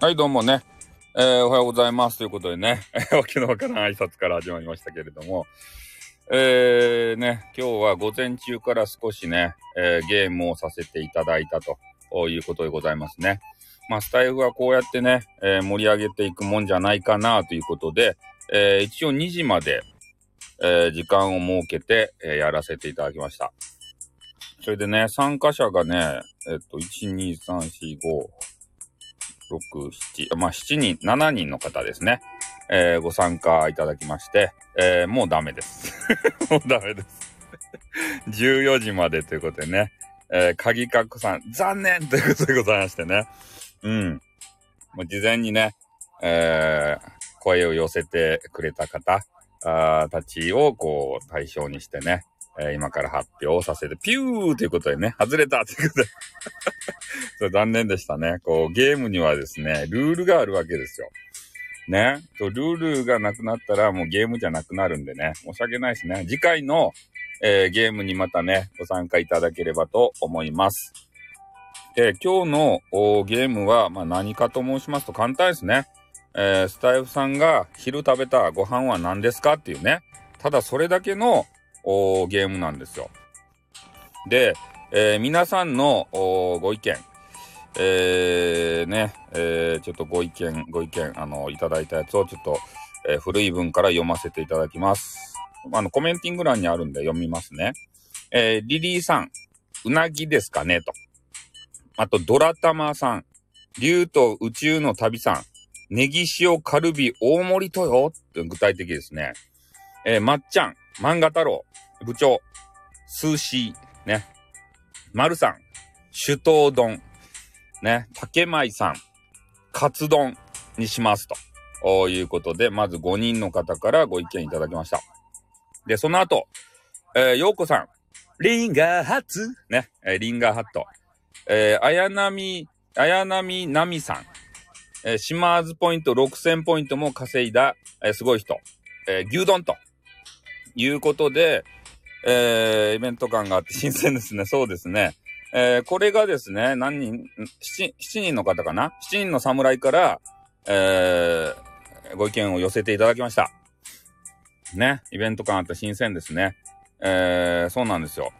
はい、どうもね。えー、おはようございます。ということでね、わけのわからん挨拶から始まりましたけれども、えー、ね、今日は午前中から少しね、えー、ゲームをさせていただいたということでございますね。まあ、スタイフはこうやってね、えー、盛り上げていくもんじゃないかなということで、えー、一応2時まで、えー、時間を設けて、えー、やらせていただきました。それでね、参加者がね、えっと、1、2、3、4、5、6、7、まあ、7人、7人の方ですね。えー、ご参加いただきまして、えー、もうダメです。もうダメです。14時までということでね、えー、鍵かっこさん、残念ということでございましてね。うん。もう事前にね、えー、声を寄せてくれた方あたちをこう対象にしてね、えー、今から発表させて、ピューということでね、外れたということで それ残念でしたね。こう、ゲームにはですね、ルールがあるわけですよ。ね。と、ルールがなくなったらもうゲームじゃなくなるんでね、申し訳ないですね。次回の、えー、ゲームにまたね、ご参加いただければと思います。で、今日のゲームは、まあ、何かと申しますと簡単ですね。えー、スタイフさんが昼食べたご飯は何ですかっていうね。ただそれだけのゲームなんですよ。で、えー、皆さんのご意見、えー、ね、えー、ちょっとご意見、ご意見、あの、いただいたやつをちょっと、えー、古い文から読ませていただきます。あの、コメンティング欄にあるんで読みますね。えー、リリーさん、うなぎですかね？と。あと、ドラタマさん、竜と宇宙の旅さん、ネギ塩カルビ大盛りとよって具体的ですね。えー、まっちゃん、漫画太郎、部長、スーシー、ね。丸さん、首頭丼、ね。竹舞さん、カツ丼にしますと。いうことで、まず5人の方からご意見いただきました。で、その後、えー、ようこさん、リンガーハッツね、えー、リンガーハット。えー、綾波、綾波奈美さん。えー、島津ポイント6000ポイントも稼いだ、えー、すごい人。えー、牛丼と。いうことで、えー、イベント感があって新鮮ですね。そうですね。えー、これがですね、何人、7、7人の方かな ?7 人の侍から、えー、ご意見を寄せていただきました。ね。イベント感あって新鮮ですね。えー、そうなんですよ。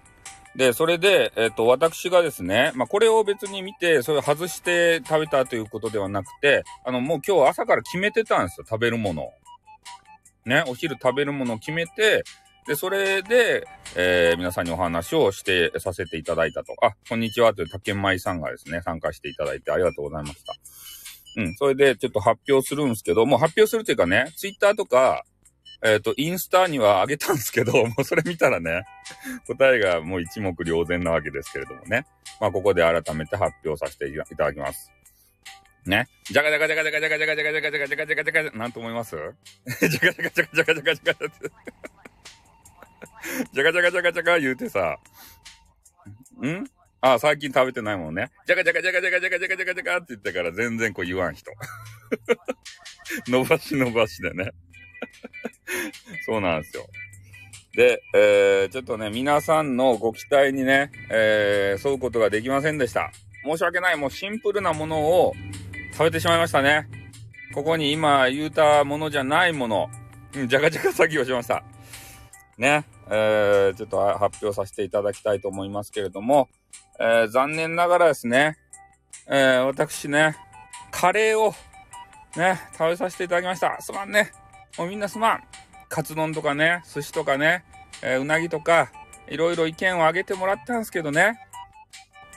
で、それで、えっ、ー、と、私がですね、まあ、これを別に見て、それを外して食べたということではなくて、あの、もう今日朝から決めてたんですよ、食べるものを。ね、お昼食べるものを決めて、で、それで、えー、皆さんにお話をして、させていただいたと。あ、こんにちはという竹舞さんがですね、参加していただいてありがとうございました。うん、それでちょっと発表するんですけど、もう発表するというかね、ツイッターとか、えっ、ー、と、インスタにはあげたんですけど、もうそれ見たらね、答えがもう一目瞭然なわけですけれどもね。まあ、ここで改めて発表させていただきます。ね。じゃがじゃがじゃがじゃがじゃがじゃがじゃがじゃがじゃがじゃがじゃがじゃがじゃなんと思いますじゃがじゃがじゃがじゃがじゃがじゃがじゃがじゃがじゃがじゃがじゃが言うてさ、んああ、最近食べてないもんね。じゃがじゃがじゃがじゃがじゃがじゃがじゃがじゃがって言ってから全然こう言わん人。伸ばし伸ばしでね。そうなんですよ。で、えー、ちょっとね、皆さんのご期待にね、えー、沿うことができませんでした。申し訳ない。もうシンプルなものを食べてしまいましたね。ここに今言うたものじゃないもの、うん、じゃがじゃが作業しました。ね、えー、ちょっと発表させていただきたいと思いますけれども、えー、残念ながらですね、えー、私ね、カレーをね、食べさせていただきました。すまんね。もうみんなすまん。カツ丼とかね、寿司とかね、えー、うなぎとか、いろいろ意見をあげてもらったんですけどね。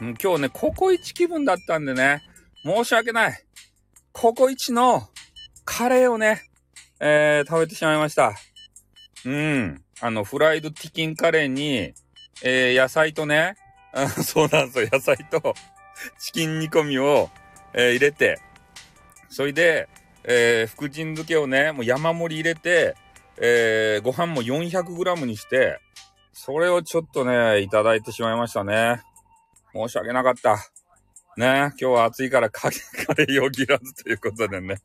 うん、今日ね、ココイチ気分だったんでね、申し訳ない。ココイチのカレーをね、えー、食べてしまいました。うん。あの、フライドチキンカレーに、えー、野菜とね、そうなんですよ。野菜と チキン煮込みを、えー、入れて、それで、えー、福神漬けをね、もう山盛り入れて、えー、ご飯も 400g にして、それをちょっとね、いただいてしまいましたね。申し訳なかった。ね、今日は暑いからカレーよぎらずということでね。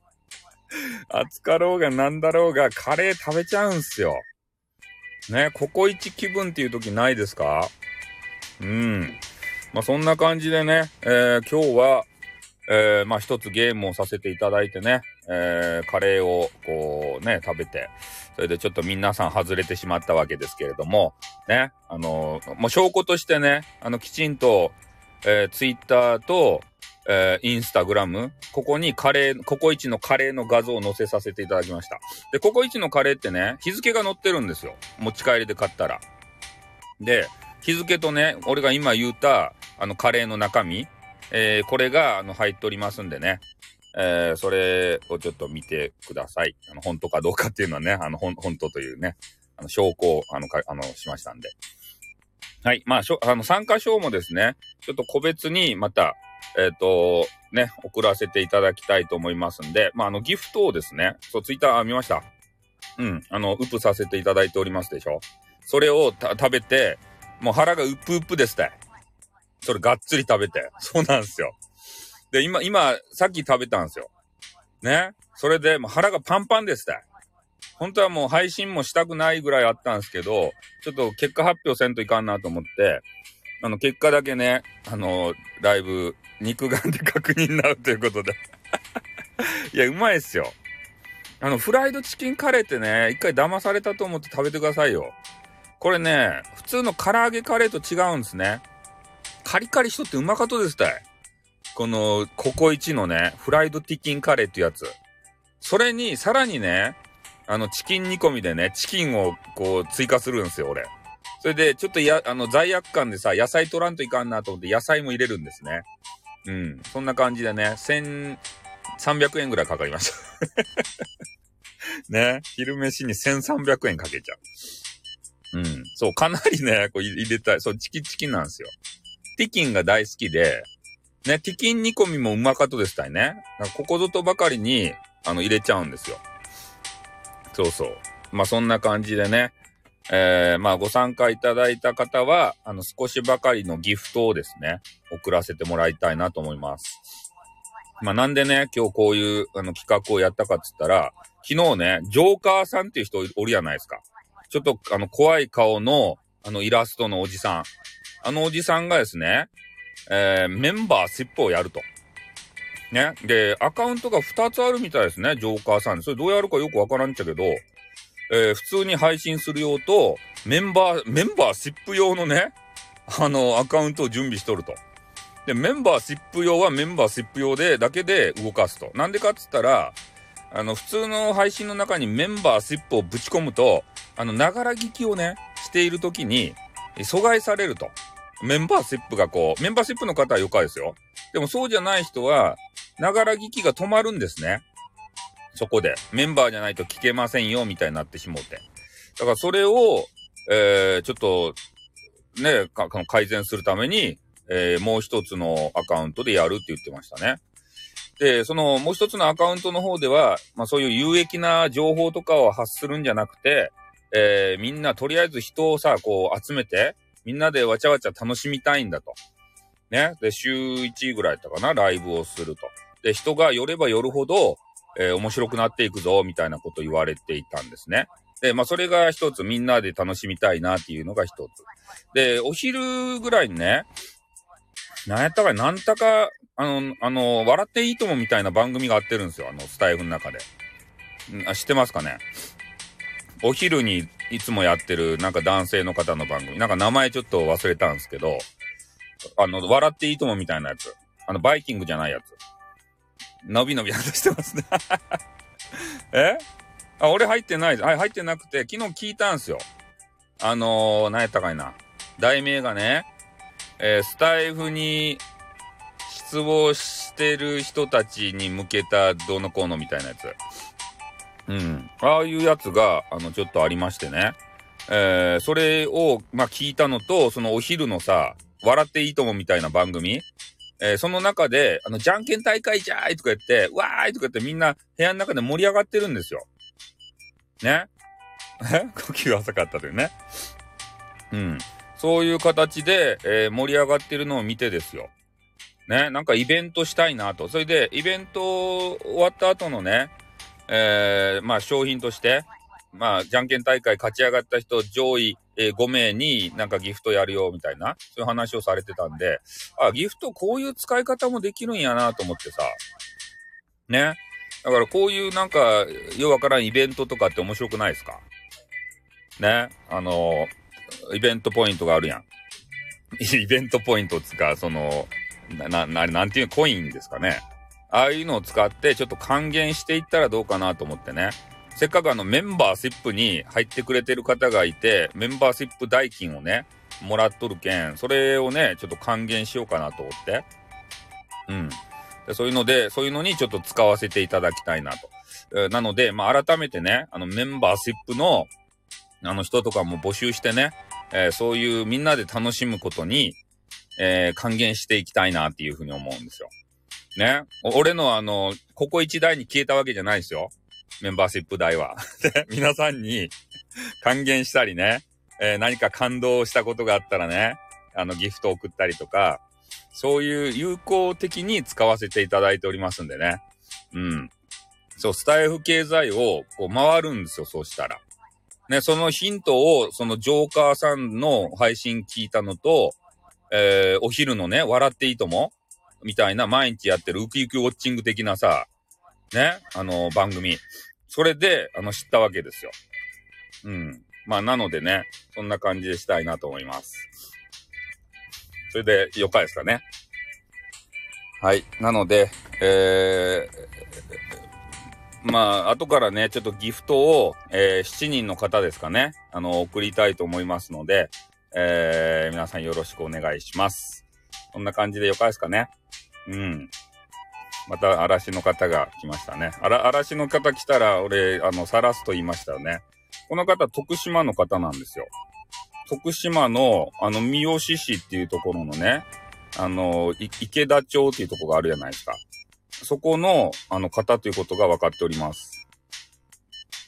暑かろうがなんだろうがカレー食べちゃうんすよ。ね、ココイチ気分っていう時ないですか？うん。まあ、そんな感じでね、えー、今日は、えー、まあ一つゲームをさせていただいてね、えー、カレーをこうね、食べて、それでちょっと皆さん外れてしまったわけですけれども、ね、あのー、もう証拠としてね、あの、きちんと、えー、ツイッターと、えー、インスタグラム、ここにカレー、ココイチのカレーの画像を載せさせていただきました。で、ココイチのカレーってね、日付が載ってるんですよ。持ち帰りで買ったら。で、日付とね、俺が今言った、あの、カレーの中身、えー、これが、あの、入っておりますんでね。えー、それをちょっと見てください。あの、本当かどうかっていうのはね、あの、本当というね、あの、証拠を、あの、か、あの、しましたんで。はい。まあ、しょ、あの、参加賞もですね、ちょっと個別にまた、えっ、ー、と、ね、送らせていただきたいと思いますんで、まあ、あの、ギフトをですね、そう、ツイッター見ました。うん、あの、ウプさせていただいておりますでしょ。それを食べて、もう腹がうっぷうっぷですって。それがっつり食べて。そうなんですよ。で、今、今、さっき食べたんですよ。ね。それで、もう腹がパンパンですって。本当はもう配信もしたくないぐらいあったんですけど、ちょっと結果発表せんといかんなと思って、あの、結果だけね、あの、ライブ、肉眼で確認になるということで いや、うまいっすよ。あの、フライドチキンカレーってね、一回騙されたと思って食べてくださいよ。これね、普通の唐揚げカレーと違うんですね。カリカリしとってうまかったですたい。この、ココイチのね、フライドチキンカレーってやつ。それに、さらにね、あの、チキン煮込みでね、チキンをこう、追加するんですよ、俺。それで、ちょっとや、あの、罪悪感でさ、野菜取らんといかんなと思って、野菜も入れるんですね。うん。そんな感じでね、1300円ぐらいかかりました ね。昼飯に1300円かけちゃう。うん。そう、かなりね、こう入れたい。そう、チキチキなんですよ。ティキンが大好きで、ね、ティキン煮込みもうまかったですたいね。ここぞとばかりに、あの、入れちゃうんですよ。そうそう。まあ、そんな感じでね、えー、まあ、ご参加いただいた方は、あの、少しばかりのギフトをですね、送らせてもらいたいなと思います。まあ、なんでね、今日こういう、あの、企画をやったかっつったら、昨日ね、ジョーカーさんっていう人おるじゃないですか。ちょっと、あの、怖い顔の、あの、イラストのおじさん。あのおじさんがですね、えー、メンバーシップをやると。ね。で、アカウントが2つあるみたいですね、ジョーカーさんそれどうやるかよくわからんっちゃけど、えー、普通に配信する用と、メンバー、メンバーシップ用のね、あの、アカウントを準備しとると。で、メンバーシップ用はメンバーシップ用で、だけで動かすと。なんでかっつったら、あの、普通の配信の中にメンバーシップをぶち込むと、あの、ながら聞きをね、しているときに、阻害されると。メンバーシップがこう、メンバーシップの方はよかですよ。でもそうじゃない人は、ながら聞きが止まるんですね。そこで。メンバーじゃないと聞けませんよ、みたいになってしもうて。だからそれを、えー、ちょっと、ね、か改善するために、えー、もう一つのアカウントでやるって言ってましたね。で、そのもう一つのアカウントの方では、まあそういう有益な情報とかを発するんじゃなくて、えー、みんなとりあえず人をさ、こう集めて、みんなでわちゃわちゃ楽しみたいんだと。ね。で、週1ぐらいだったかな、ライブをすると。で、人が寄れば寄るほど、えー、面白くなっていくぞ、みたいなこと言われていたんですね。で、まあ、それが一つ、みんなで楽しみたいなっていうのが一つ。で、お昼ぐらいにね、なんやったかなんたか、あの、あの、笑っていいともみたいな番組があってるんですよ、あの、スタイフの中で。んあ知ってますかね？お昼にいつもやってるなんか男性の方の番組。なんか名前ちょっと忘れたんですけど、あの、笑っていいともみたいなやつ。あの、バイキングじゃないやつ。伸び伸び話してますね え？あ、俺入ってないです。はい、入ってなくて、昨日聞いたんすよ。あのー、何やったかいな。題名がね、えー、スタイフに失望してる人たちに向けたどうのこうのみたいなやつ。うん。ああいうやつが、あの、ちょっとありましてね。えー、それを、まあ、聞いたのと、そのお昼のさ、笑っていいともみたいな番組えー、その中で、あの、じゃんけん大会じゃーいとか言って、わーいとか言ってみんな部屋の中で盛り上がってるんですよ。ね？呼吸浅かったというね。うん。そういう形で、えー、盛り上がってるのを見てですよ。ね、なんかイベントしたいなと。それで、イベント終わった後のね、えー、まあ商品として、まあ、じゃんけん大会勝ち上がった人、上位、えー、5名になんかギフトやるよ、みたいな、そういう話をされてたんで、あ、ギフトこういう使い方もできるんやなと思ってさ。ね。だからこういうなんか、ようわからんイベントとかって面白くないですか？ね。あの、イベントポイントがあるやん。イベントポイントつか、その、な、な、なんていうコインですかね。ああいうのを使ってちょっと還元していったらどうかなと思ってね。せっかくあのメンバーシップに入ってくれてる方がいて、メンバーシップ代金をね、もらっとるけん、それをね、ちょっと還元しようかなと思って。うん。でそういうので、そういうのにちょっと使わせていただきたいなと。えー、なので、まあ、改めてね、あのメンバーシップの、あの人とかも募集してね、えー、そういうみんなで楽しむことに、えー、還元していきたいなっていうふうに思うんですよ。ね。俺のあの、ここ一台に消えたわけじゃないですよ。メンバーシップ代は。で、皆さんに還元したりね、えー、何か感動したことがあったらね、あの、ギフト送ったりとか、そういう有効的に使わせていただいておりますんでね。うん。そう、スタイフ経済をこう回るんですよ、そうしたら。ね、そのヒントを、そのジョーカーさんの配信聞いたのと、えー、お昼のね、笑っていいともみたいな毎日やってるウキウキウォッチング的なさ、ね、あの、番組。それで、あの、知ったわけですよ。うん。まあ、なのでね、そんな感じでしたいなと思います。それで、よかですかね。はい。なので、えー、まあ、後からね、ちょっとギフトを、えー、7人の方ですかね、あの、送りたいと思いますので、えー、皆さんよろしくお願いします。こんな感じでよかですかね。うん。また嵐の方が来ましたね。あら、嵐の方来たら、俺、あの、さらすと言いましたよね。この方、徳島の方なんですよ。徳島の、あの、三好市っていうところのね、あの、池田町っていうところがあるじゃないですか。そこの、あの、方ということが分かっております。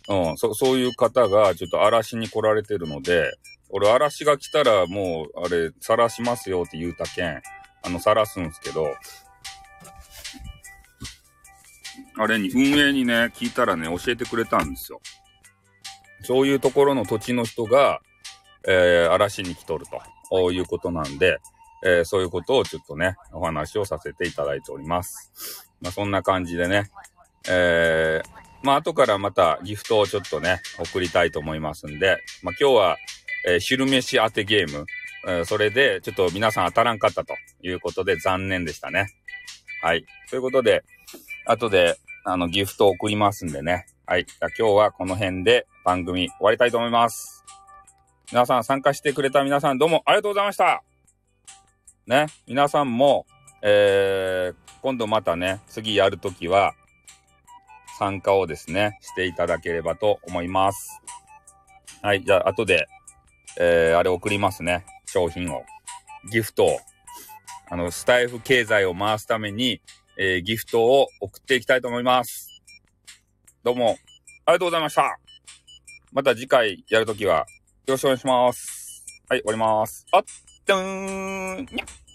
うん、そ、そういう方が、ちょっと嵐に来られてるので、俺、嵐が来たらもう、あれ、晒しますよって言うたけん、あの、晒すんすけど、あれに、運営にね、聞いたらね、教えてくれたんですよ。そういうところの土地の人が、えー、嵐に来とるということなんで、えー、そういうことをちょっとね、お話をさせていただいております。まあ、そんな感じでね、えー、まあ、後からまたギフトをちょっとね、送りたいと思いますんで、まあ、今日は、えー、昼飯当てゲーム、えー、それで、ちょっと皆さん当たらんかったということで残念でしたね。はい。ということで、後で、あの、ギフトを送りますんでね。はい。じゃ今日はこの辺で番組終わりたいと思います。皆さん参加してくれた皆さんどうもありがとうございました。ね。皆さんも、えー、今度またね、次やるときは、参加をですね、していただければと思います。はい。じゃあ、後で、えー、あれ送りますね。商品を。ギフトを。あの、スタイフ経済を回すために、えー、ギフトを送っていきたいと思います。どうも、ありがとうございました。また次回やるときは、よろしくお願いします。はい、終わります。あっ、とーん、にゃっ。